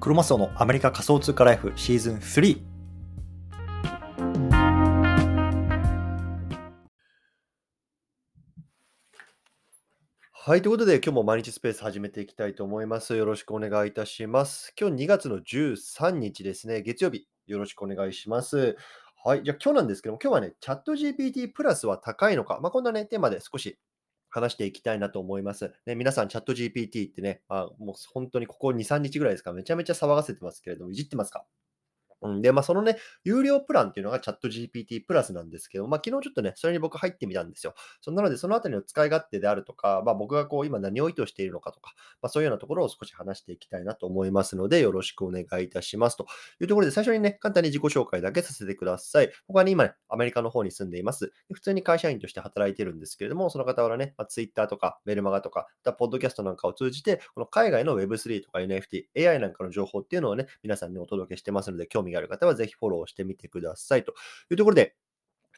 クロマスオのアメリカ仮想通貨ライフシーズン3。はい。ということで、今日も毎日スペース始めていきたいと思います。よろしくお願いいたします。今日2月の13日ですね。月曜日。よろしくお願いします。はい。じゃあ今日なんですけども、今日はね、チャット GPT プラスは高いのか、まあ、こんなね、テーマで少し話していきたいなと思います。ね、皆さん、チャット GPT ってね、あもう本当にここ2、3日ぐらいですか、めちゃめちゃ騒がせてますけれども、いじってますか？うん、で、まあ、そのね、有料プランっていうのがチャット GPT プラスなんですけど、まあ、昨日ちょっとね、それに僕入ってみたんですよ。そんなので、そのあたりの使い勝手であるとか、まあ、僕がこう、今何を意図しているのかとか、まあ、そういうようなところを少し話していきたいなと思いますので、よろしくお願いいたします。というところで、最初にね、簡単に自己紹介だけさせてください。僕はね、今ね、アメリカの方に住んでいます。普通に会社員として働いてるんですけれども、その方はね、まあ、Twitter とかメルマガとか、ポッドキャストなんかを通じて、この海外の Web3 とか NFT、AI なんかの情報っていうのをね、皆さんにお届けしてますので、興味がある方はぜひフォローしてみてください。というところで、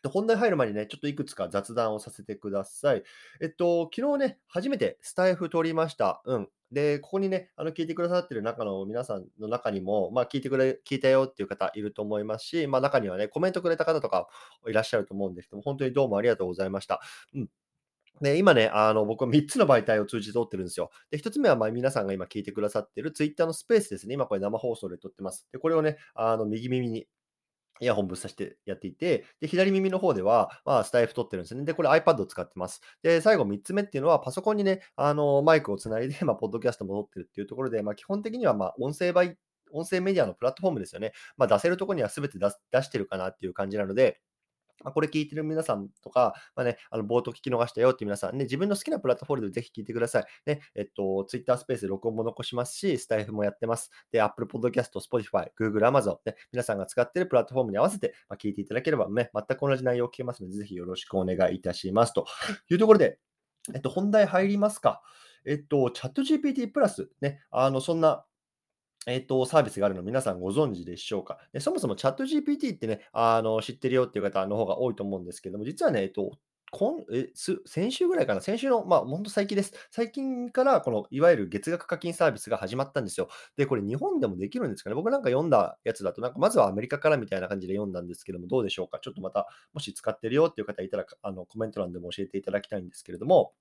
本題入る前にね、ちょっといくつか雑談をさせてください。えっと、昨日ね、初めてスタイフ取りました。うん。で、ここにね、あの、聞いてくださってる中の皆さんの中にも、まあ、聞いてくれ、聞いたよっていう方いると思いますし、まあ、中にはね、コメントくれた方とかいらっしゃると思うんですけども、本当にどうもありがとうございました。うん。で、今ね、あの、僕は3つの媒体を通じて撮ってるんですよ。で、1つ目は、ま、皆さんが今聞いてくださってる Twitter のスペースですね。今これ生放送で撮ってます。で、これをね、あの、右耳にイヤホンぶっ刺してやっていて、で、左耳の方では、まあ、スタイフ撮ってるんですね。で、これ iPad を使ってます。で、最後3つ目っていうのは、パソコンにね、あの、マイクをつないで、まあ、ポッドキャストも撮ってるっていうところで、まあ、基本的には、ま、音声媒音声メディアのプラットフォームですよね。まあ、出せるところには全て出してるかなっていう感じなので、あ、これ聞いてる皆さんとか、まあね、あの冒頭聞き逃したよって皆さんね、自分の好きなプラットフォームでぜひ聞いてください。ね、えっと、Twitter スペースで録音も残しますし、スタイフもやってます。で、Apple Podcast、Spotify、Google、Amazon、ね、皆さんが使ってるプラットフォームに合わせて、まあ、聞いていただければね、全く同じ内容を聞けますので、ぜひよろしくお願いいたします。というところで、えっと、本題入りますか。えっと、チャット GPT プラス、ね、あの、そんなえっと、サービスがあるの皆さんご存知でしょうか？でそもそもチャット GPT ってね、あの、知ってるよっていう方の方が多いと思うんですけども、実はね、えっと、今えす先週ぐらいかな、先週の、まあ、本当最近です。最近から、このいわゆる月額課金サービスが始まったんですよ。で、これ日本でもできるんですかね？僕なんか読んだやつだと、なんかまずはアメリカからみたいな感じで読んだんですけども、どうでしょうか？ちょっとまた、もし使ってるよっていう方いたら、あのコメント欄でも教えていただきたいんですけれども、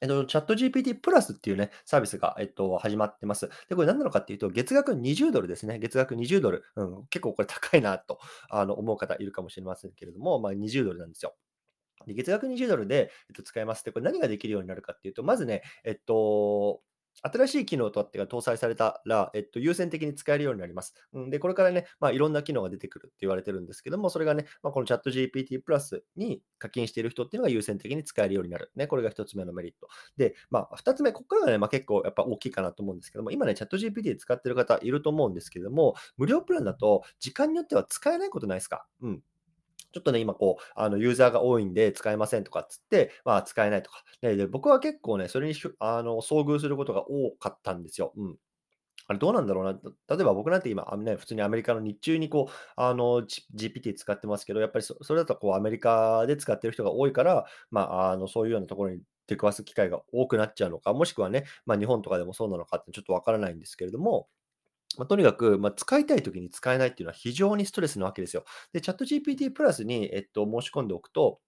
えっと、チャット GPT プラスっていうね、サービスが、えっと、始まってます。で、これ何なのかっていうと、月額20ドルですね。月額20ドル。うん、結構これ高いなとあの思う方いるかもしれませんけれども、まあ、20ドルなんですよ。で月額20ドルで、えっと、使えますって、これ何ができるようになるかっていうと、まずね、えっと、新しい機能とってが搭載されたら、えっと、優先的に使えるようになります。うん、で、これからね、まあ、いろんな機能が出てくるって言われてるんですけども、それがね、まあ、このチャット GPT プラスに課金している人っていうのが優先的に使えるようになる。ね、これが一つ目のメリット。で、まあ、二つ目、ここからがね、まあ、結構やっぱ大きいかなと思うんですけども、今ね、チャット GPT 使ってる方いると思うんですけども、無料プランだと時間によっては使えないことないですか？うん。ちょっとね、今こう、あの、ユーザーが多いんで使えませんとかっつって、まあ、使えないとか。で、で僕は結構ね、それにあの、遭遇することが多かったんですよ。うん。あれどうなんだろうな。例えば僕なんて今、ね、普通にアメリカの日中にこう、あの、GPT 使ってますけど、やっぱりそそれだとこうアメリカで使ってる人が多いから、まあ、あの、そういうようなところに出くわす機会が多くなっちゃうのか、もしくはね、まあ、日本とかでもそうなのかってちょっとわからないんですけれども、まあ、とにかく、まあ、使いたいときに使えないっていうのは非常にストレスなわけですよ。で、チャット GPT プラスに、えっと、申し込んでおくと、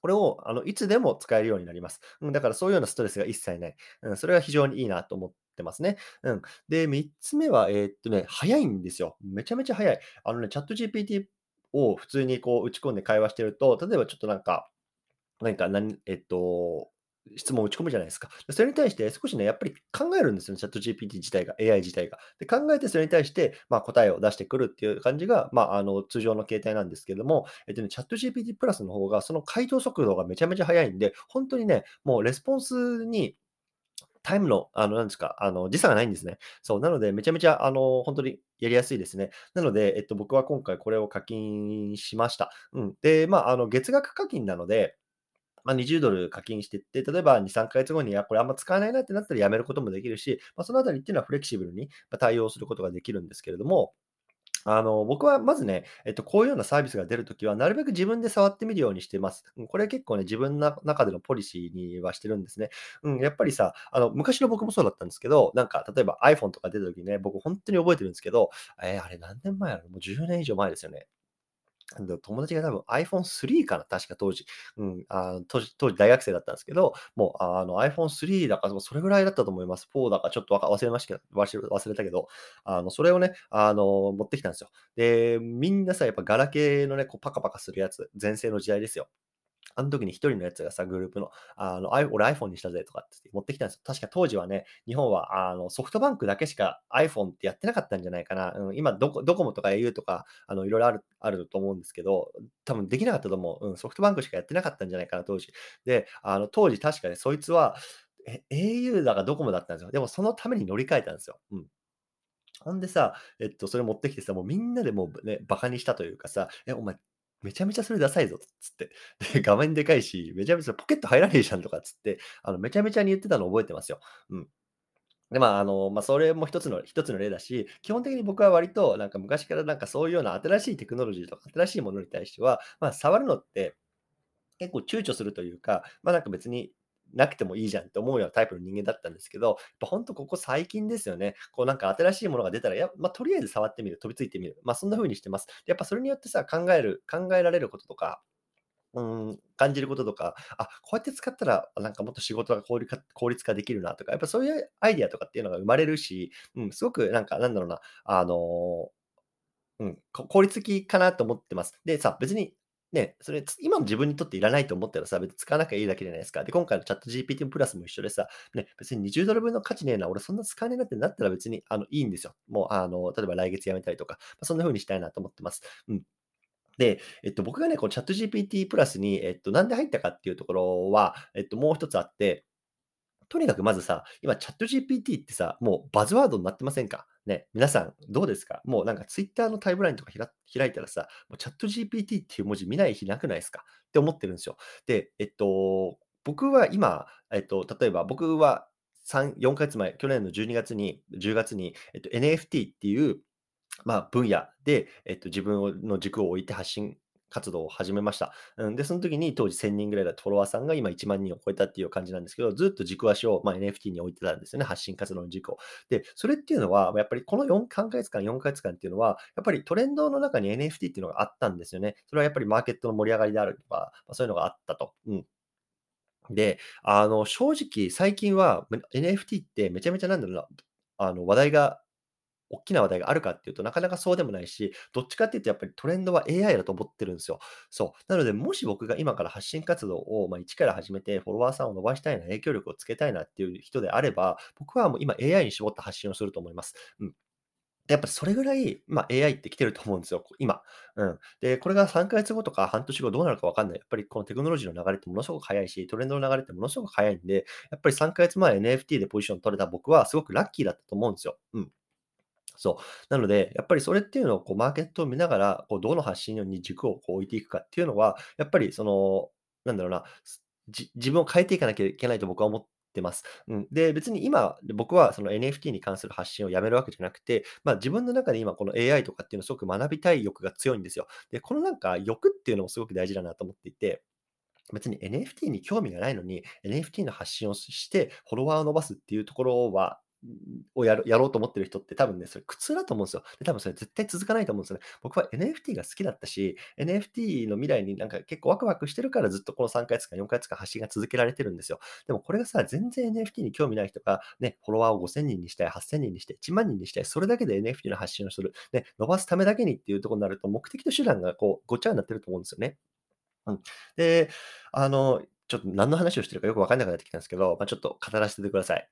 これをあのいつでも使えるようになります。うん、だからそういうようなストレスが一切ない。うん、それは非常にいいなと思ってますね。うん。で、3つ目は、えーっとね、早いんですよ。めちゃめちゃ早い。あのね、チャット GPT を普通にこう打ち込んで会話してると、例えばちょっとなんか、何か何、えっと、質問を打ち込むじゃないですか。それに対して少しね、やっぱり考えるんですよね、チャット GPT 自体が、AI 自体が。で考えてそれに対して、まあ、答えを出してくるっていう感じが、まあ、あの通常の形態なんですけども、えっとね、チャット GPT プラスの方が、その回答速度がめちゃめちゃ速いんで、本当にね、もうレスポンスにタイムの、あの、なんですか、あの、時差がないんですね。そう、なので、めちゃめちゃ、あの、本当にやりやすいですね。なので、えっと、僕は今回これを課金しました。うん。で、まあ、あの、月額課金なので、まあ、20ドル課金していって、例えば2、3ヶ月後に、いや、これあんま使わないなってなったらやめることもできるし、まあ、そのあたりっていうのはフレキシブルに対応することができるんですけれども、あの、僕はまずね、えっと、こういうようなサービスが出るときは、なるべく自分で触ってみるようにしてます。これ結構ね、自分の中でのポリシーにはしてるんですね。うん、やっぱりさ、あの、昔の僕もそうだったんですけど、なんか、例えば iPhone とか出たときね、僕本当に覚えてるんですけど、えーあれ何年前やろ？もう10年以上前ですよね。友達が多分 iPhone3 かな、確か当時。うん、あ当時当時大学生だったんですけど、もうあの iPhone3 だか、らそれぐらいだったと思います。4だかちょっと忘れましたけど忘れたけど、あのそれをね、あの持ってきたんですよ。で、みんなさ、やっぱガラケーのね、こうパカパカするやつ、前世の時代ですよ。あの時に一人のやつがさ、グループの、あの、俺 iPhone にしたぜとかって持ってきたんですよ。確か当時はね、日本はあのソフトバンクだけしか iPhone ってやってなかったんじゃないかな。うん、今ドコ、ドコモとか au とか、あの、いろいろある、あると思うんですけど、多分できなかったと思う。うん、ソフトバンクしかやってなかったんじゃないかな、当時。で、あの、当時確かね、そいつは、え、au だかドコモだったんですよ。でもそのために乗り換えたんですよ。うん。ほんでさ、えっと、それ持ってきてさ、もうみんなでもうね、バカにしたというかさ、え、お前、めちゃめちゃそれダサいぞ、つって。で、画面でかいし、めちゃめちゃポケット入らねえじゃんとかつって、あの、めちゃめちゃに言ってたの覚えてますよ。うん。で、まあ、あの、まあ、それも一つの一つの例だし、基本的に僕は割となんか昔からなんかそういうような新しいテクノロジーとか新しいものに対しては、まあ、触るのって結構躊躇するというか、まあ、なんか別になくてもいいじゃんって思うようなタイプの人間だったんですけど、やっぱ本当ここ最近ですよね。こうなんか新しいものが出たら、やまあ、とりあえず触ってみる、飛びついてみる。まあ、そんな風にしてます。やっぱそれによってさ、考える、考えられることとか、うん、感じることとか、あ、こうやって使ったら、なんかもっと仕事が効率化効率化できるなとか、やっぱそういうアイディアとかっていうのが生まれるし、うん、すごくなんかなんだろうな、あのうん、効率的かなと思ってます。でさ、別にね、それ、今の自分にとっていらないと思ったらさ、別に使わなきゃいいだけじゃないですか。で、今回のチャット GPT プラスも一緒でさ、ね、別に20ドル分の価値ねえな、俺そんな使わねえなってなったら別にあのいいんですよ。もう、あの、例えば来月やめたりとか、まあ、そんな風にしたいなと思ってます。うん。で、えっと、僕がね、こうチャット GPT プラスに、えっと、なんで入ったかっていうところは、えっと、もう一つあってとにかくまずさ、今チャット GPT ってさ、もうバズワードになってませんか？ね、皆さんどうですか？もうなんか Twitter のタイムラインとかひら開いたらさ、もうチャット GPT っていう文字見ない日なくないですか？って思ってるんですよ。で、えっと、僕は今、えっと、例えば僕は3、4ヶ月前、去年の12月に、10月に、えっと、NFT っていう、まあ、分野で、えっと、自分の軸を置いて発信活動を始めました。うん、で、その時に当時1000人ぐらいだったフォロワーさんが今1万人を超えたっていう感じなんですけど、ずっと軸足を、まあ、NFT に置いてたんですよね、発信活動の軸を。で、それっていうのは、やっぱりこの4、3ヶ月間、4ヶ月間っていうのは、やっぱりトレンドの中に NFT っていうのがあったんですよね。それはやっぱりマーケットの盛り上がりであるとか、まあ、そういうのがあったと。うん。で、あの、正直最近は NFT ってめちゃめちゃなんだろうな、あの、話題が大きな話題があるかっていうと、なかなかそうでもないし、どっちかっていうとやっぱりトレンドは AI だと思ってるんですよ。そう。なので、もし僕が今から発信活動を、まあ、一から始めて、フォロワーさんを伸ばしたいな、影響力をつけたいなっていう人であれば、僕はもう今 AI に絞った発信をすると思います。うん。やっぱりそれぐらい、まあ、AI って来てると思うんですよ、今。うん。で、これが3ヶ月後とか半年後どうなるかわかんない。やっぱりこのテクノロジーの流れってものすごく早いし、トレンドの流れってものすごく早いんで、やっぱり3ヶ月前 NFT でポジション取れた僕はすごくラッキーだったと思うんですよ。うん。そう。なので、やっぱりそれっていうのをこうマーケットを見ながら、こうどの発信に軸をこう置いていくかっていうのは、やっぱりその、なんだろうな、自分を変えていかなきゃいけないと僕は思ってます。うん、で、別に今、僕はその NFT に関する発信をやめるわけじゃなくて、まあ、自分の中で今この AI とかっていうのをすごく学びたい欲が強いんですよ。で、このなんか欲っていうのもすごく大事だなと思っていて、別に NFT に興味がないのに、NFT の発信をして、フォロワーを伸ばすっていうところは、をやる やろうと思ってる人って多分ね、それ苦痛だと思うんですよ。で、多分それ絶対続かないと思うんですよね。僕は NFT が好きだったし、NFT の未来になんか結構ワクワクしてるからずっとこの3ヶ月間、4ヶ月間発信が続けられてるんですよ。でもこれがさ、全然 NFT に興味ない人がね、フォロワーを5000人にしたい、8000人にして、1万人にしたい、それだけで NFT の発信をする、ね、伸ばすためだけにっていうところになると、目的と手段がこう、ごちゃになってると思うんですよね。うん。で、あの、ちょっと何の話をしてるかよくわかんなくなってきたんですけど、まあ、ちょっと語らせてください。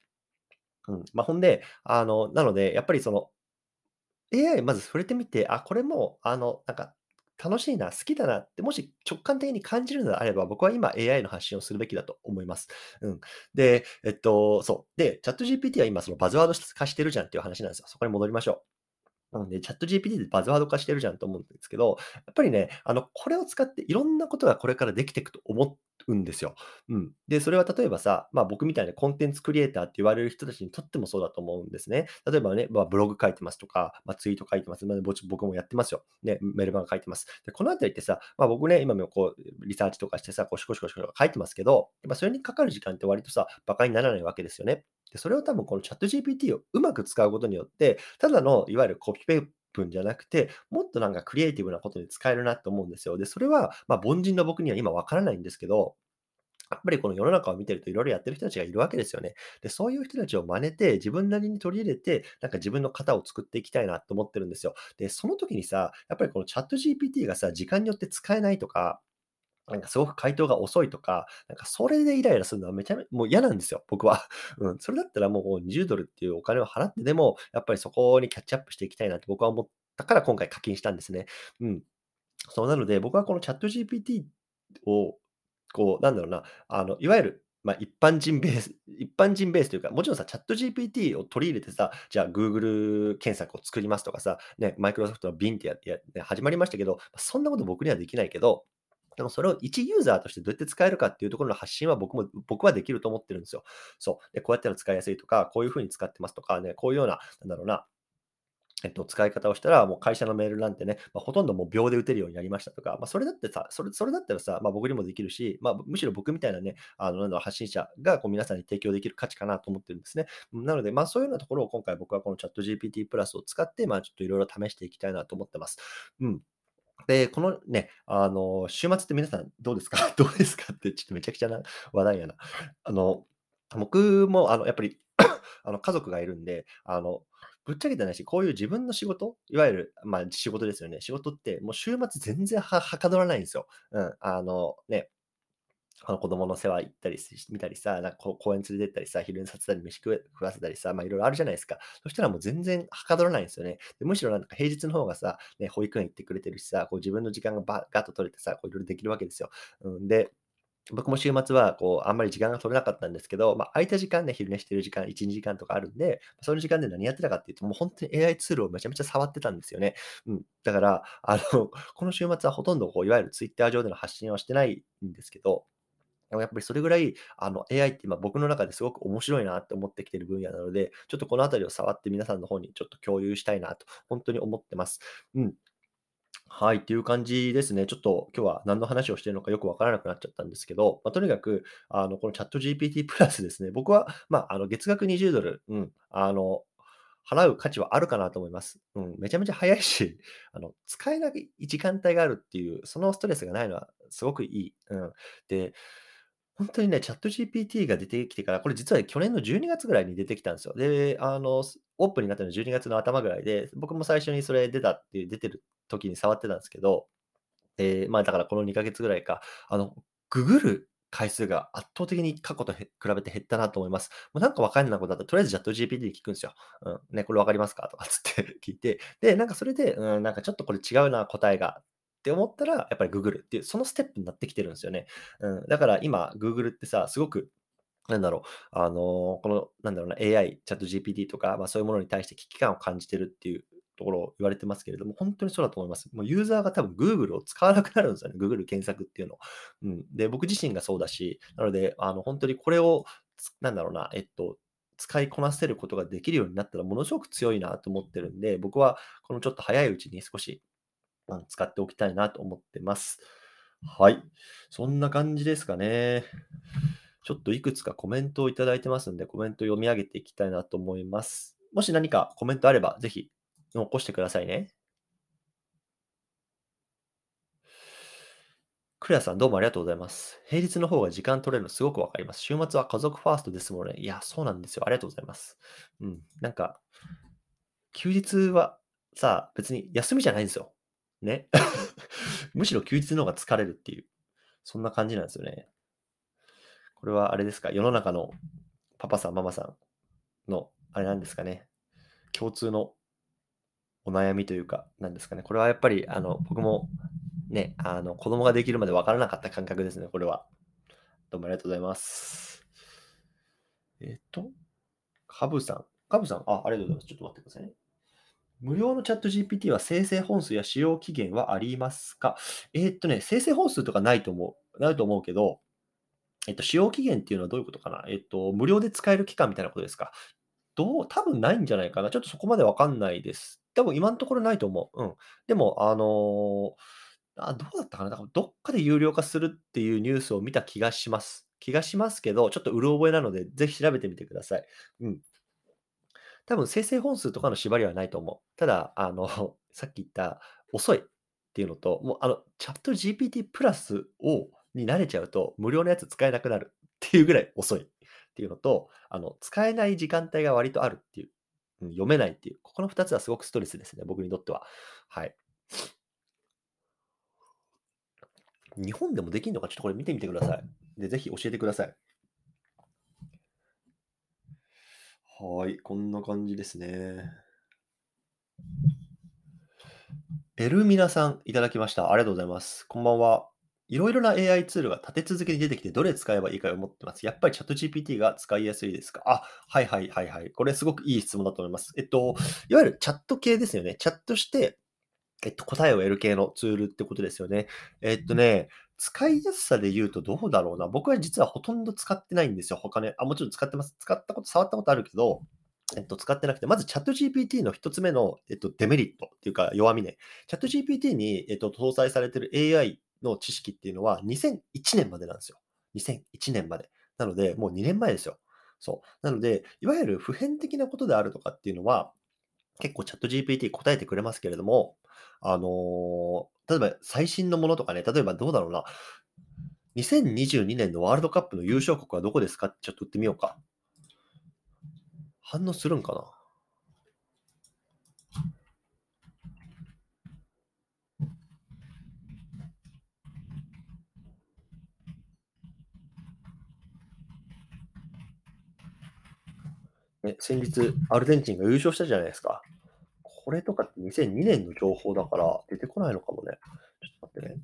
うん。まあ、ほんで、あの、なので、やっぱりその、AI まず触れてみて、あ、これも、あの、なんか、楽しいな、好きだなって、もし直感的に感じるのであれば、僕は今 AI の発信をするべきだと思います。うん。で、えっと、そう。で、チャット GPT は今そのバズワード化してるじゃんっていう話なんですよ。そこに戻りましょう。なので、チャット GPT でバズワード化してるじゃんと思うんですけど、やっぱりね、あの、これを使っていろんなことがこれからできていくと思うんですよ。うん。で、それは例えばさ、まあ僕みたいなコンテンツクリエイターって言われる人たちにとってもそうだと思うんですね。例えばね、まあ、ブログ書いてますとか、まあ、ツイート書いてます。まあ、僕もやってますよ。ね、メルマガ書いてます。で、このあたりってさ、まあ僕ね、今もこう、リサーチとかしてさ、こう、シコシコシコ書いてますけど、やっぱそれにかかる時間って割とさ、馬鹿にならないわけですよね。で、それを多分このチャット GPT をうまく使うことによって、ただのいわゆるコピペ分じゃなくて、もっとなんかクリエイティブなことに使えるなと思うんですよ。で、それは、まあ、凡人の僕には今わからないんですけど、やっぱりこの世の中を見てるといろいろやってる人たちがいるわけですよね。で、そういう人たちを真似て、自分なりに取り入れて、なんか自分の型を作っていきたいなと思ってるんですよ。で、その時にさ、やっぱりこのチャット GPT がさ、時間によって使えないとか、なんかすごく回答が遅いとか、なんかそれでイライラするのはめちゃめちゃもう嫌なんですよ、僕は。うん。それだったらもう20ドルっていうお金を払ってでも、やっぱりそこにキャッチアップしていきたいなって僕は思ったから今回課金したんですね。うん。そうなので、僕はこのチャット GPT を、こう、なんだろうな、あの、いわゆる、まあ、一般人ベース、一般人ベースというか、もちろんさ、チャット GPT を取り入れてさ、じゃあ Google 検索を作りますとかさ、ね、マイクロソフトの Bing ってやや始まりましたけど、そんなこと僕にはできないけど、でもそれを一ユーザーとしてどうやって使えるかっていうところの発信は僕も、僕はできると思ってるんですよ。そう。で、こうやったら使いやすいとか、こういう風に使ってますとかね、こういうような、なんだろうな、えっと、使い方をしたら、もう会社のメールなんてね、まあ、ほとんどもう秒で打てるようになりましたとか、まあ、それだってさ、それそれだったらさ、まあ、僕にもできるし、まあ、むしろ僕みたいなね、あのなんだろう発信者がこう皆さんに提供できる価値かなと思ってるんですね。なので、まあ、そういうようなところを今回僕はこのチャット GPT プラスを使って、まあ、ちょっといろいろ試していきたいなと思ってます。うん。で、このね、あの、週末って皆さんどうですか？どうですか？ってちょっとめちゃくちゃな話題やな。あの、僕もあのやっぱり あの家族がいるんで、あの、ぶっちゃけてないし、こういう自分の仕事、いわゆる、まあ、仕事ですよね。仕事って、もう週末全然ははかどらないんですよ。うん。あのね、あの子供の世話行ったり見たりさ、なんか公園連れてったりさ、昼寝させたり、飯食わせたりさ、まあいろいろあるじゃないですか。そしたらもう全然はかどらないんですよね。でむしろなんか平日の方がさ、ね、保育園行ってくれてるしさ、こう自分の時間がバガッと取れてさ、こういろいろできるわけですよ。うん、で、僕も週末はこうあんまり時間が取れなかったんですけど、まあ、空いた時間ね、昼寝してる時間、1、2時間とかあるんで、その時間で何やってたかっていうと、もう本当に AI ツールをめちゃめちゃ触ってたんですよね。うん。だから、あの、この週末はほとんどこう、いわゆる Twitter 上での発信はしてないんですけど、でもやっぱりそれぐらい、あの、AI って今僕の中ですごく面白いなって思ってきてる分野なので、ちょっとこのあたりを触って皆さんの方にちょっと共有したいなと、本当に思ってます。うん。はい、っていう感じですね。ちょっと今日は何の話をしているのかよくわからなくなっちゃったんですけど、まあ、とにかく、あの、このチャット GPT プラスですね、僕は、まあ、あの、月額20ドル、うん、あの、払う価値はあるかなと思います。うん、めちゃめちゃ早いし、あの、使えない時間帯があるっていう、そのストレスがないのはすごくいい。うん。で、本当にね、チャット GPT が出てきてから、これ実は去年の12月ぐらいに出てきたんですよ。で、あの、オープンになったのは12月の頭ぐらいで、僕も最初にそれ出たっていう、出てる時に触ってたんですけど、えー、まあだからこの2ヶ月ぐらいか、あの、ググる回数が圧倒的に過去と比べて減ったなと思います。もうなんかわかんないことだったら、とりあえずチャット GPT で聞くんですよ。うん。ね、これわかりますか？とかつって 聞いて、で、なんかそれで、うん、なんかちょっとこれ違うな、答えがって思ったら、やっぱり Google っていう、そのステップになってきてるんですよね。うん、だから今、Google ってさ、すごくなんだろう、あのーこの、なんだろうな、AI、チャット GPT とか、まあ、そういうものに対して危機感を感じてるっていうところを言われてますけれども、本当にそうだと思います。もうユーザーが多分 Google を使わなくなるんですよね。Google 検索っていうの。うん。で、僕自身がそうだし、なので、あの、本当にこれを、なんだろうな、えっと、使いこなせることができるようになったらものすごく強いなと思ってるんで、僕はこのちょっと早いうちに少しうん、使っておきたいなと思ってます。はい。そんな感じですかね。ちょっといくつかコメントをいただいてますんで、コメント読み上げていきたいなと思います。もし何かコメントあれば、ぜひ残してくださいね。クレアさん、どうもありがとうございます。平日の方が時間取れるのすごくわかります。週末は家族ファーストですもんね。いや、そうなんですよ。ありがとうございます。うん。なんか、休日はさ、別に休みじゃないんですよ。ね。むしろ休日の方が疲れるっていう、そんな感じなんですよね。これはあれですか、世の中のパパさん、ママさんの、あれなんですかね、共通のお悩みというか、なんですかね。これはやっぱり、あの、僕もね、あの、子供ができるまで分からなかった感覚ですね、これは。どうもありがとうございます。えっ、と、カブさん。カブさん、あ、ありがとうございます。ちょっと待ってくださいね。無料のチャット GPT は生成本数や使用期限はありますか？えーっとね、生成本数とかないと思う。ないと思うけど、えっと、使用期限っていうのはどういうことかな？えっと、無料で使える期間みたいなことですか？どう多分ないんじゃないかな？ちょっとそこまでわかんないです。多分今のところないと思う。うん。でも、あの、あ、どうだったかな？だかどっかで有料化するっていうニュースを見た気がします。気がしますけど、ちょっとうる覚えなので、ぜひ調べてみてください。うん。多分生成本数とかの縛りはないと思う。ただ、あの、さっき言った遅いっていうのと、もうあの、チャット GPT プラスをに慣れちゃうと、無料のやつ使えなくなるっていうぐらい遅いっていうのと、あの、使えない時間帯が割とあるっていう、読めないっていう、ここの2つはすごくストレスですね、僕にとっては。はい。日本でもできるのか、ちょっとこれ見てみてください。で、ぜひ教えてください。はい、こんな感じですね。エルミナさん、いただきました。ありがとうございます。こんばんは。いろいろな AI ツールが立て続けに出てきて、どれ使えばいいか思ってます。やっぱりチャット GPT が使いやすいですか？あ、はいはいはいはい。これすごくいい質問だと思います。えっと、いわゆるチャット系ですよね。チャットして、えっと、答えを得る系のツールってことですよね。えっとね、使いやすさで言うとどうだろうな。僕は実はほとんど使ってないんですよ。他ね。あ、もちろん使ってます。使ったこと、触ったことあるけど、えっと、使ってなくて、まずチャット GPT の一つ目の、えっと、デメリットっていうか弱みね。チャット GPT に、えっと、搭載されてる AI の知識っていうのは2001年までなんですよ。2001年まで。なので、もう2年前ですよ。そう。なので、いわゆる普遍的なことであるとかっていうのは、結構チャット GPT 答えてくれますけれども、あのー例えば最新のものとかね、例えばどうだろうな。2022年のワールドカップの優勝国はどこですか？ってちょっと言ってみようか。反応するんかな？ね、先日、アルゼンチンが優勝したじゃないですか。これとかって2002年の情報だから出てこないのかもね。ちょっと待ってね。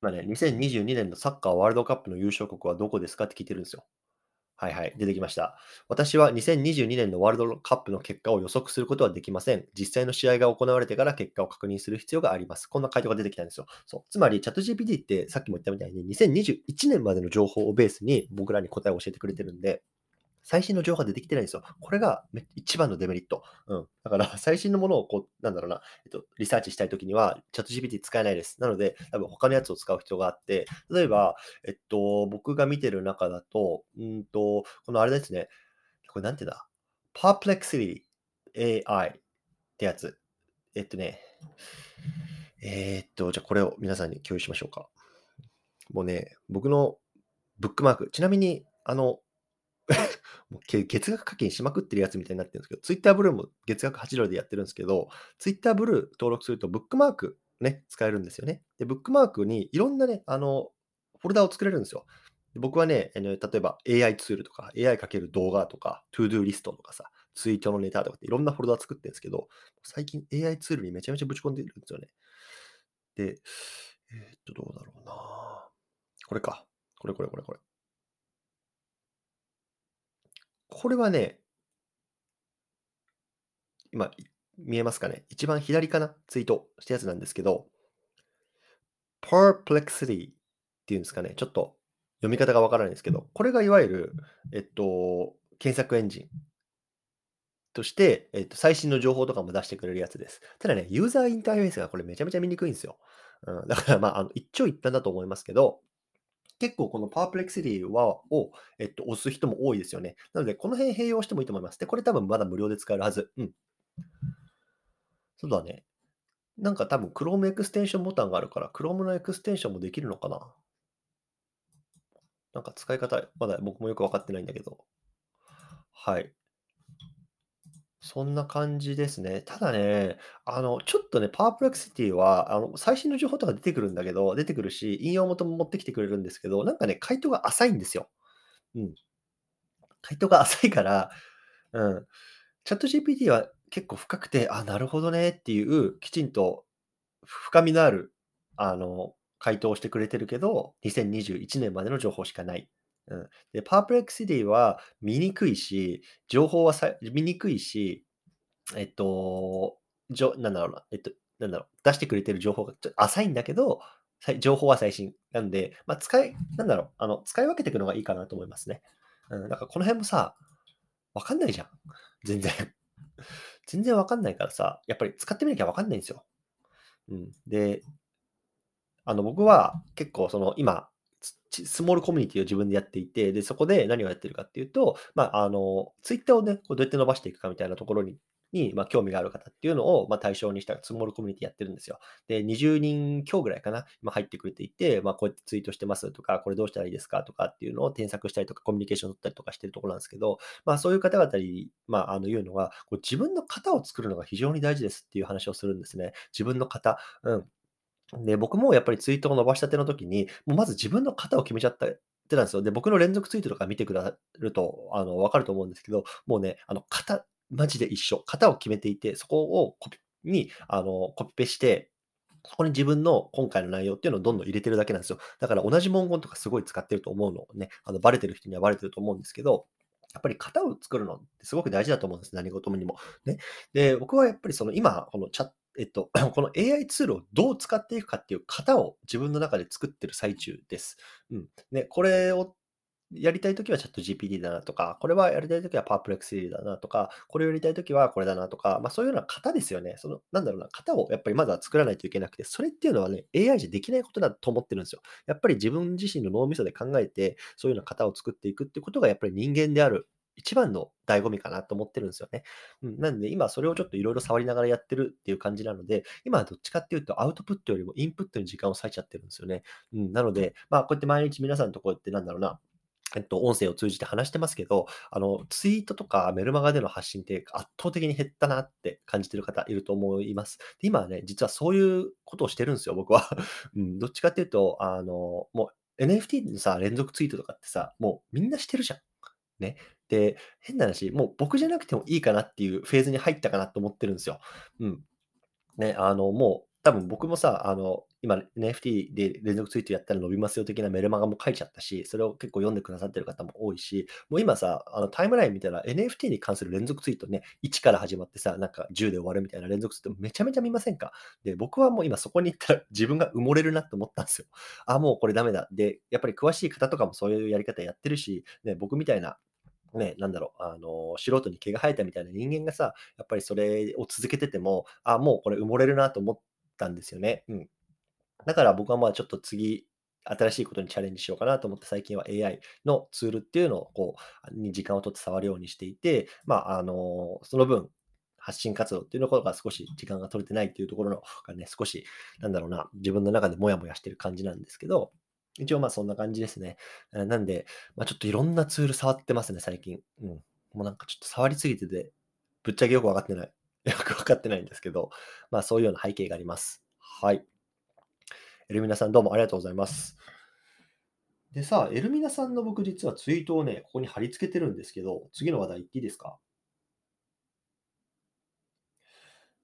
今ね、2022年のサッカーワールドカップの優勝国はどこですかって聞いてるんですよ。はいはい、出てきました。私は2022年のワールドカップの結果を予測することはできません。実際の試合が行われてから結果を確認する必要があります。こんな回答が出てきたんですよ。そうつまり、チャット GPT ってさっきも言ったみたいに2021年までの情報をベースに僕らに答えを教えてくれてるんで、最新の情報が出てきてないんですよ。これが一番のデメリット。うん。だから、最新のものをこう、なんだろうな、えっと、リサーチしたいときには、チャット GPT 使えないです。なので、多分他のやつを使う必要があって、例えば、えっと、僕が見てる中だと、うんと、このあれですね、これなんてだ ?Perplexity AI ってやつ。えっとね、えー、っと、じゃあこれを皆さんに共有しましょうか。もうね、僕のブックマーク、ちなみに、あの、もう月額課金しまくってるやつみたいになってるんですけど、ツイッターブルーも月額8ドルでやってるんですけど、ツイッターブルー登録するとブックマークね、使えるんですよね。で、ブックマークにいろんなね、あの、フォルダを作れるんですよ。僕はね、例えば AI ツールとか、AI かける動画とか、 to-do リストとかさ、ツイートのネタとかっていろんなフォルダ作ってるんですけど、最近 AI ツールにめちゃめちゃぶち込んでるんですよね。で、えー、っと、どうだろうな。これか。これこれこれこれ。これはね、今、見えますかね？一番左かな？ツイートしたやつなんですけど、perplexity っていうんですかね？ちょっと読み方がわからないんですけど、これがいわゆる、えっと、検索エンジンとして、えっと、最新の情報とかも出してくれるやつです。ただね、ユーザーインターフェースがこれめちゃめちゃ見にくいんですよ。うん、だからまあ、あの一長一短だと思いますけど、結構このパープレクシティはを、えっと、押す人も多いですよね。なので、この辺併用してもいいと思います。で、これ多分まだ無料で使えるはず。うん。そうだね。なんか多分 Chrome エクステンションボタンがあるから、Chrome のエクステンションもできるのかななんか使い方、まだ僕もよくわかってないんだけど。はい。そんな感じですね。ただね、あの、ちょっとね、パワープレクシティは、あの、最新の情報とか出てくるんだけど、出てくるし、引用元も持ってきてくれるんですけど、なんかね、回答が浅いんですよ。うん。回答が浅いから、うん。チャット GPT は結構深くて、あ、なるほどねっていう、きちんと深みのある、あの、回答をしてくれてるけど、2021年までの情報しかない。うん。で、パープレクシティは見にくいし、情報はさ見にくいし、えっと、じょなんだろうな、えっと、なんだろう、出してくれてる情報がちょっと浅いんだけど、情報は最新なんで、まあ、使いなんだろう、あの、使い分けていくのがいいかなと思いますね。うん、なんかこの辺もさ、わかんないじゃん。全然。全然わかんないからさ、やっぱり使ってみなきゃわかんないんですよ。うん。で、あの、僕は結構その今、スモールコミュニティを自分でやっていて、で、そこで何をやってるかっていうと、まあ、あの、ツイッターをね、こうどうやって伸ばしていくかみたいなところにに、まあ、興味がある方っていうのを、まあ、対象にしたスモールコミュニティやってるんですよ。で、20人強ぐらいかな、今入ってくれていて、まあ、こうやってツイートしてますとか、これどうしたらいいですかとかっていうのを添削したりとか、コミュニケーション取ったりとかしてるところなんですけど、まあ、そういう方々に、まあ、あの言うのが、こう自分の型を作るのが非常に大事ですっていう話をするんですね。自分の型。うん。で、僕もやっぱりツイートを伸ばしたての時に、もうまず自分の型を決めちゃったってたんですよ。で、僕の連続ツイートとか見てくださると、あの、わかると思うんですけど、もうね、あの、型、マジで一緒。型を決めていて、そこをコピに、あの、コピペして、そこに自分の今回の内容っていうのをどんどん入れてるだけなんですよ。だから同じ文言とかすごい使ってると思うのね、あの、バレてる人にはバレてると思うんですけど、やっぱり型を作るのってすごく大事だと思うんです。何事にも。ね。で、僕はやっぱりその今、このチャット、えっと、この AI ツールをどう使っていくかっていう型を自分の中で作ってる最中です。うん。ね、これをやりたいときはチャット GPT だなとか、これはやりたいときはパープレクシーだなとか、これをやりたいときはこれだなとか、まあそういうような型ですよね。その、なんだろうな、型をやっぱりまずは作らないといけなくて、それっていうのはね、AI じゃできないことだと思ってるんですよ。やっぱり自分自身の脳みそで考えて、そういうような型を作っていくってことがやっぱり人間である一番の醍醐味かなと思ってるんですよね。うん、なんで今それをちょっといろいろ触りながらやってるっていう感じなので、今はどっちかっていうとアウトプットよりもインプットに時間を割いちゃってるんですよね。うん、なので、まあこうやって毎日皆さんとこうやってなんだろうな、えっと、音声を通じて話してますけど、あの、ツイートとかメルマガでの発信って圧倒的に減ったなって感じてる方いると思います。で今はね、実はそういうことをしてるんですよ、僕は。うん、どっちかっていうと、あの、もう NFT のさ、連続ツイートとかってさ、もうみんなしてるじゃん。ね。で、変な話、もう僕じゃなくてもいいかなっていうフェーズに入ったかなと思ってるんですよ。うん。ね、あの、もう多分僕もさ、あの、今 NFT で連続ツイートやったら伸びますよ的なメルマガも書いちゃったし、それを結構読んでくださってる方も多いし、もう今さ、あのタイムライン見たら NFT に関する連続ツイートね、1から始まってさ、なんか10で終わるみたいな連続ツイートめちゃめちゃ見ませんか？で、僕はもう今そこに行ったら 自分が埋もれるなって思ったんですよ。あ、もうこれダメだ。で、やっぱり詳しい方とかもそういうやり方やってるし、ね、僕みたいなね、なんだろう、あの、素人に毛が生えたみたいな人間がさ、やっぱりそれを続けてても、あ、もうこれ埋もれるなと思ったんですよね。うん。だから僕はまあちょっと次、新しいことにチャレンジしようかなと思って、最近は AI のツールっていうのを、こう、に時間を取って触るようにしていて、まあ、あの、その分、発信活動っていうのが少し時間が取れてないっていうところのがね、少し、なんだろうな、自分の中でモヤモヤしてる感じなんですけど、一応まあそんな感じですね。なんで、まあ、ちょっといろんなツール触ってますね、最近。うん。もうなんかちょっと触りすぎてて、ぶっちゃけよくわかってない。よくわかってないんですけど、まあそういうような背景があります。はい。エルミナさんどうもありがとうございます。でさ、エルミナさんの僕実はツイートをね、ここに貼り付けてるんですけど、次の話題言っていいですか？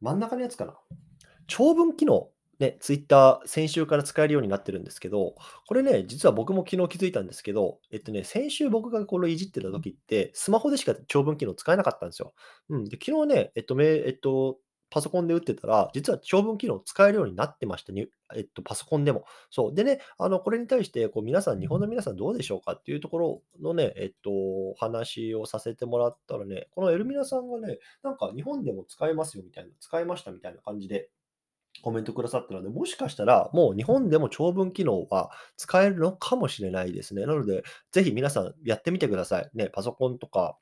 真ん中のやつかな長文機能ね、ツイッター、先週から使えるようになってるんですけど、これね、実は僕も昨日気づいたんですけど、えっとね、先週僕がこれいじってた時って、スマホでしか長文機能使えなかったんですよ。うん。で、昨日ね、えっと、めえっと、パソコンで打ってたら、実は長文機能使えるようになってましたね。えっと、パソコンでも。そう。でね、あの、これに対して、こう、皆さん、日本の皆さんどうでしょうかっていうところのね、えっと、話をさせてもらったらね、このエルミナさんがね、なんか日本でも使えますよみたいな、使えましたみたいな感じで、コメントくださったので、もしかしたら、もう日本でも長文機能は使えるのかもしれないですね。なので、ぜひ皆さんやってみてください。ね、パソコンとか、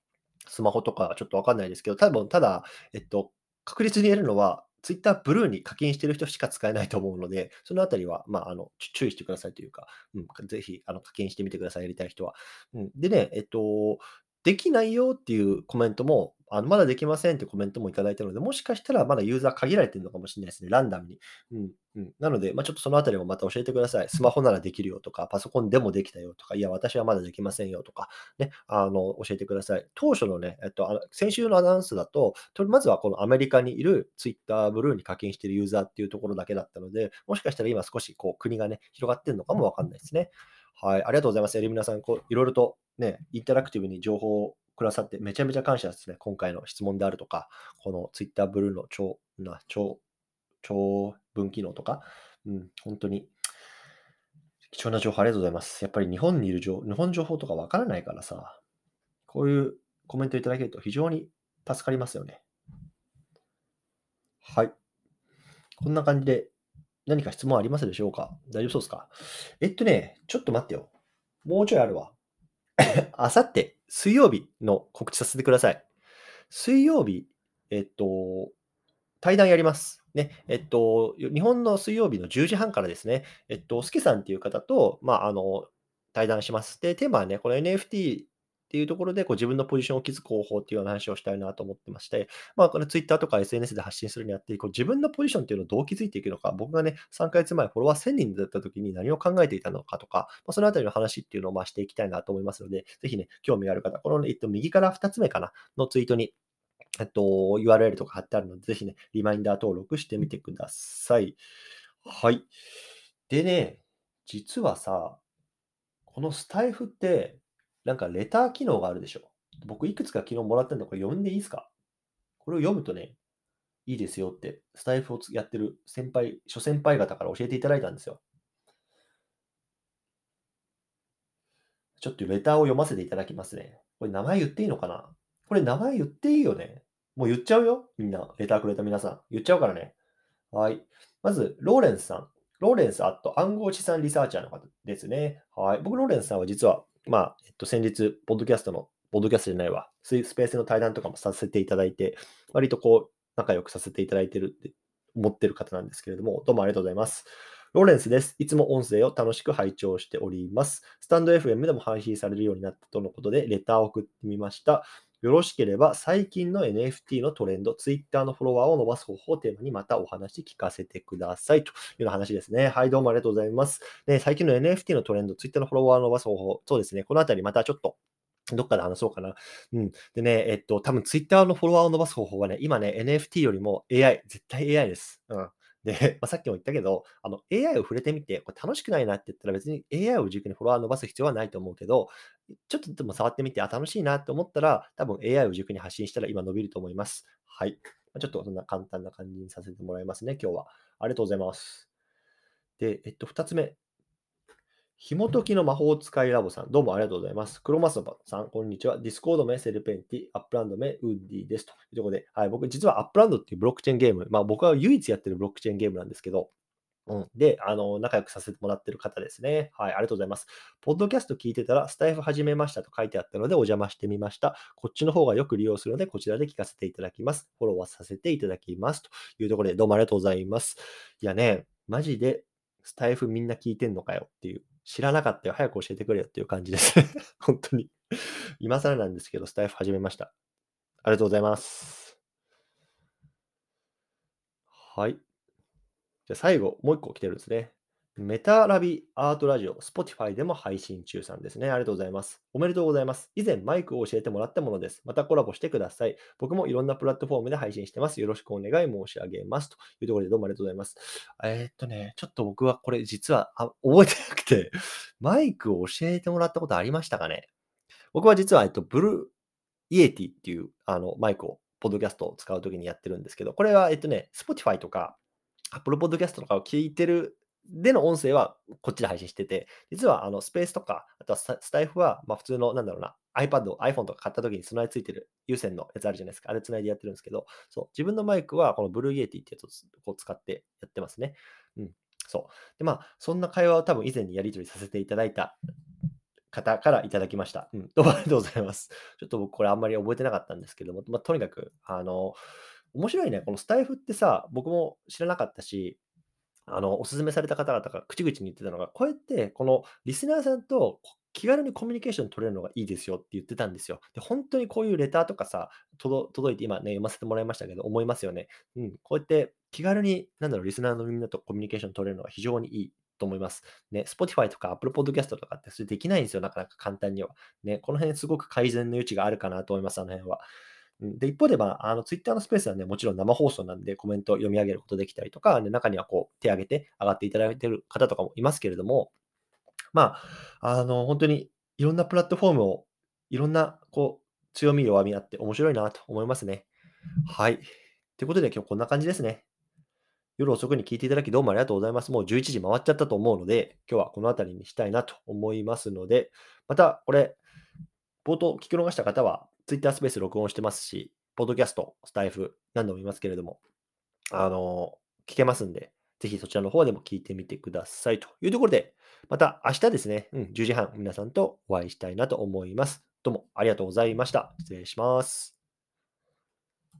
スマホとかちょっとわかんないですけど、多分、ただ、えっと、確実に言えるのは、Twitter ブルーに課金してる人しか使えないと思うので、そのあたりは、まあ、あの、注意してくださいというか、うん、ぜひ、あの、課金してみてください、やりたい人は。うん、でね、えっと、できないよっていうコメントも、あのまだできませんってコメントもいただいたので、もしかしたらまだユーザー限られてるのかもしれないですね。ランダムに。うんうん、なので、まあ、ちょっとそのあたりもまた教えてください。スマホならできるよとか、パソコンでもできたよとか、いや、私はまだできませんよとか、ね、あの教えてください。当初のね、えっと、あの先週のアナウンスだと、とまずはこのアメリカにいる Twitter ブルーに課金しているユーザーっていうところだけだったので、もしかしたら今少しこう国がね、広がってるのかもわかんないですね。はい、ありがとうございます。エリミナさん、こういろいろとね、インタラクティブに情報をくださってめちゃめちゃ感謝ですね。今回の質問であるとか、この Twitter ブルーの超、な、超、超分機能とか、うん、本当に貴重な情報ありがとうございます。やっぱり日本にいる情報日本情報とかわからないからさ、こういうコメントいただけると非常に助かりますよね。はい。こんな感じで何か質問ありますでしょうか？大丈夫そうですか？えっとね、ちょっと待ってよ。もうちょいあるわ。あさって水曜日の告知させてください。水曜日、えっと、対談やります。ね、えっと、日本の水曜日の10時半からですね、えっと、すけさんっていう方と、まあ、あの、対談します。で、テーマはね、この NFT っていうところでこう自分のポジションを築く方法っていうような話をしたいなと思ってまして、まあ、これ Twitter とか SNS で発信するにあって、こう自分のポジションっていうのをどう築いていくのか、僕がね、3ヶ月前フォロワー1000人だった時に何を考えていたのかとか、まあ、そのあたりの話っていうのをまあしていきたいなと思いますので、ぜひね、興味ある方、この、ね、えっと、右から2つ目かな、のツイートにえっと、URL とか貼ってあるので、ぜひね、リマインダー登録してみてください。はい。でね、実はさ、このスタイフって、なんかレター機能があるでしょ。僕いくつか昨日もらってるのこれ読んでいいですか？これを読むとね、いいですよって、スタイフをやってる先輩、諸先輩方から教えていただいたんですよ。ちょっとレターを読ませていただきますね。これ名前言っていいのかな？これ名前言っていいよね。もう言っちゃうよ。みんな、レターくれた皆さん。言っちゃうからね。はい。まず、ローレンスさん。ローレンスアット暗号資産リサーチャーの方ですね。はい。僕、ローレンスさんは実は、まあ、えっと、先日、ポッドキャストのポッドキャストじゃないわ、スペースの対談とかもさせていただいて、割とこう、仲良くさせていただいてるって思ってる方なんですけれども、どうもありがとうございます。ローレンスです。いつも音声を楽しく拝聴しております。スタンド FM でも配信されるようになったとのことで、レターを送ってみました。よろしければ、最近の NFT のトレンド、Twitter のフォロワーを伸ばす方法をテーマにまたお話聞かせてくださいというような話ですね。はい、どうもありがとうございます。ね、最近の NFT のトレンド、Twitter のフォロワーを伸ばす方法、そうですね。このあたりまたちょっとどっかで話そうかな。うん。でね、えっと、多分 Twitter のフォロワーを伸ばす方法はね、今ね、NFT よりも AI、絶対 AI です。うん。で、まあ、さっきも言ったけど、あの AI を触れてみて、これ楽しくないなって言ったら別に AI を軸にフォロワー伸ばす必要はないと思うけど、ちょっとでも触ってみて、あ、楽しいなって思ったら、多分 AI を軸に発信したら今伸びると思います。はい。ちょっとそんな簡単な感じにさせてもらいますね、今日は。ありがとうございます。で、えっと、2つ目。紐解きの魔法使いラボさん、どうもありがとうございます。クロマスバさん、こんにちは。ディスコード名セルペンティ、アップランド名ウッディです。というところで、はい、僕、実はアップランドっていうブロックチェーンゲーム、まあ僕は唯一やってるブロックチェーンゲームなんですけど、うん、で、あの、仲良くさせてもらってる方ですね。はい、ありがとうございます。ポッドキャスト聞いてたら、スタイフ始めましたと書いてあったので、お邪魔してみました。こっちの方がよく利用するので、こちらで聞かせていただきます。フォローはさせていただきます。というところで、どうもありがとうございます。いやね、マジで、スタイフみんな聞いてんのかよっていう知らなかったよ。早く教えてくれよっていう感じです 本当に今更なんですけど、スタイフ始めました。ありがとうございます。はい。じゃあ最後、もう一個来てるんですね。メタラビアートラジオ、Spotify でも配信中さんですね。ありがとうございます。おめでとうございます。以前マイクを教えてもらったものです。またコラボしてください。僕もいろんなプラットフォームで配信してます。よろしくお願い申し上げます。というところでどうもありがとうございます。えー、っとね、ちょっと僕はこれ実はあ覚えてなくて、マイクを教えてもらったことありましたかね？僕は実は、えっと、ブルーイエティっていうあのマイクを、ポッドキャストを使うときにやってるんですけど、これは、えっとね、Spotify とか、Apple Podcast とかを聞いてるでの音声はこっちで配信してて、実はあのスペースとか、あとはスタイフは、ま、普通の、なんだろうな、iPad、iPhone とか買った時に備え付いてる有線のやつあるじゃないですか。あれ繋いでやってるんですけど、そう、自分のマイクはこの Blue Yeti ってやつをこう使ってやってますね。うん。そう。で、まあ、そんな会話を多分以前にやり取りさせていただいた方からいただきました。うん。どうもありがとうございます。ちょっと僕これあんまり覚えてなかったんですけども、まあ、とにかく、あの、面白いね。このスタイフってさ、僕も知らなかったし、あの、お勧めされた方々が口々に言ってたのが、こうやって、このリスナーさんと気軽にコミュニケーション取れるのがいいですよって言ってたんですよ。で、本当にこういうレターとかさ、届いて今ね、読ませてもらいましたけど、思いますよね。うん、こうやって気軽に、なんだろう、リスナーのみんなとコミュニケーション取れるのが非常にいいと思います。ね、Spotify とか Apple Podcast とかってそれできないんですよ、なかなか簡単には。ね、この辺すごく改善の余地があるかなと思います、あの辺は。で、一方で、まあ、あの、ツイッターのスペースはね、もちろん生放送なんでコメント読み上げることできたりとか、ね、中にはこう、手挙げて上がっていただいてる方とかもいますけれども、まあ、あの、本当にいろんなプラットフォームを、いろんな、こう、強み、弱みあって面白いなと思いますね。はい。ということで今日こんな感じですね。夜遅くに聞いていただきどうもありがとうございます。もう11時回っちゃったと思うので、今日はこの辺りにしたいなと思いますので、またこれ、冒頭聞き逃した方は Twitter スペース録音してますし、ポッドキャスト、スタイフ、何度も言いますけれども、あの、聞けますんで、ぜひそちらの方でも聞いてみてくださいというところで、また明日ですね、うん、10時半皆さんとお会いしたいなと思います。どうもありがとうございました。失礼します。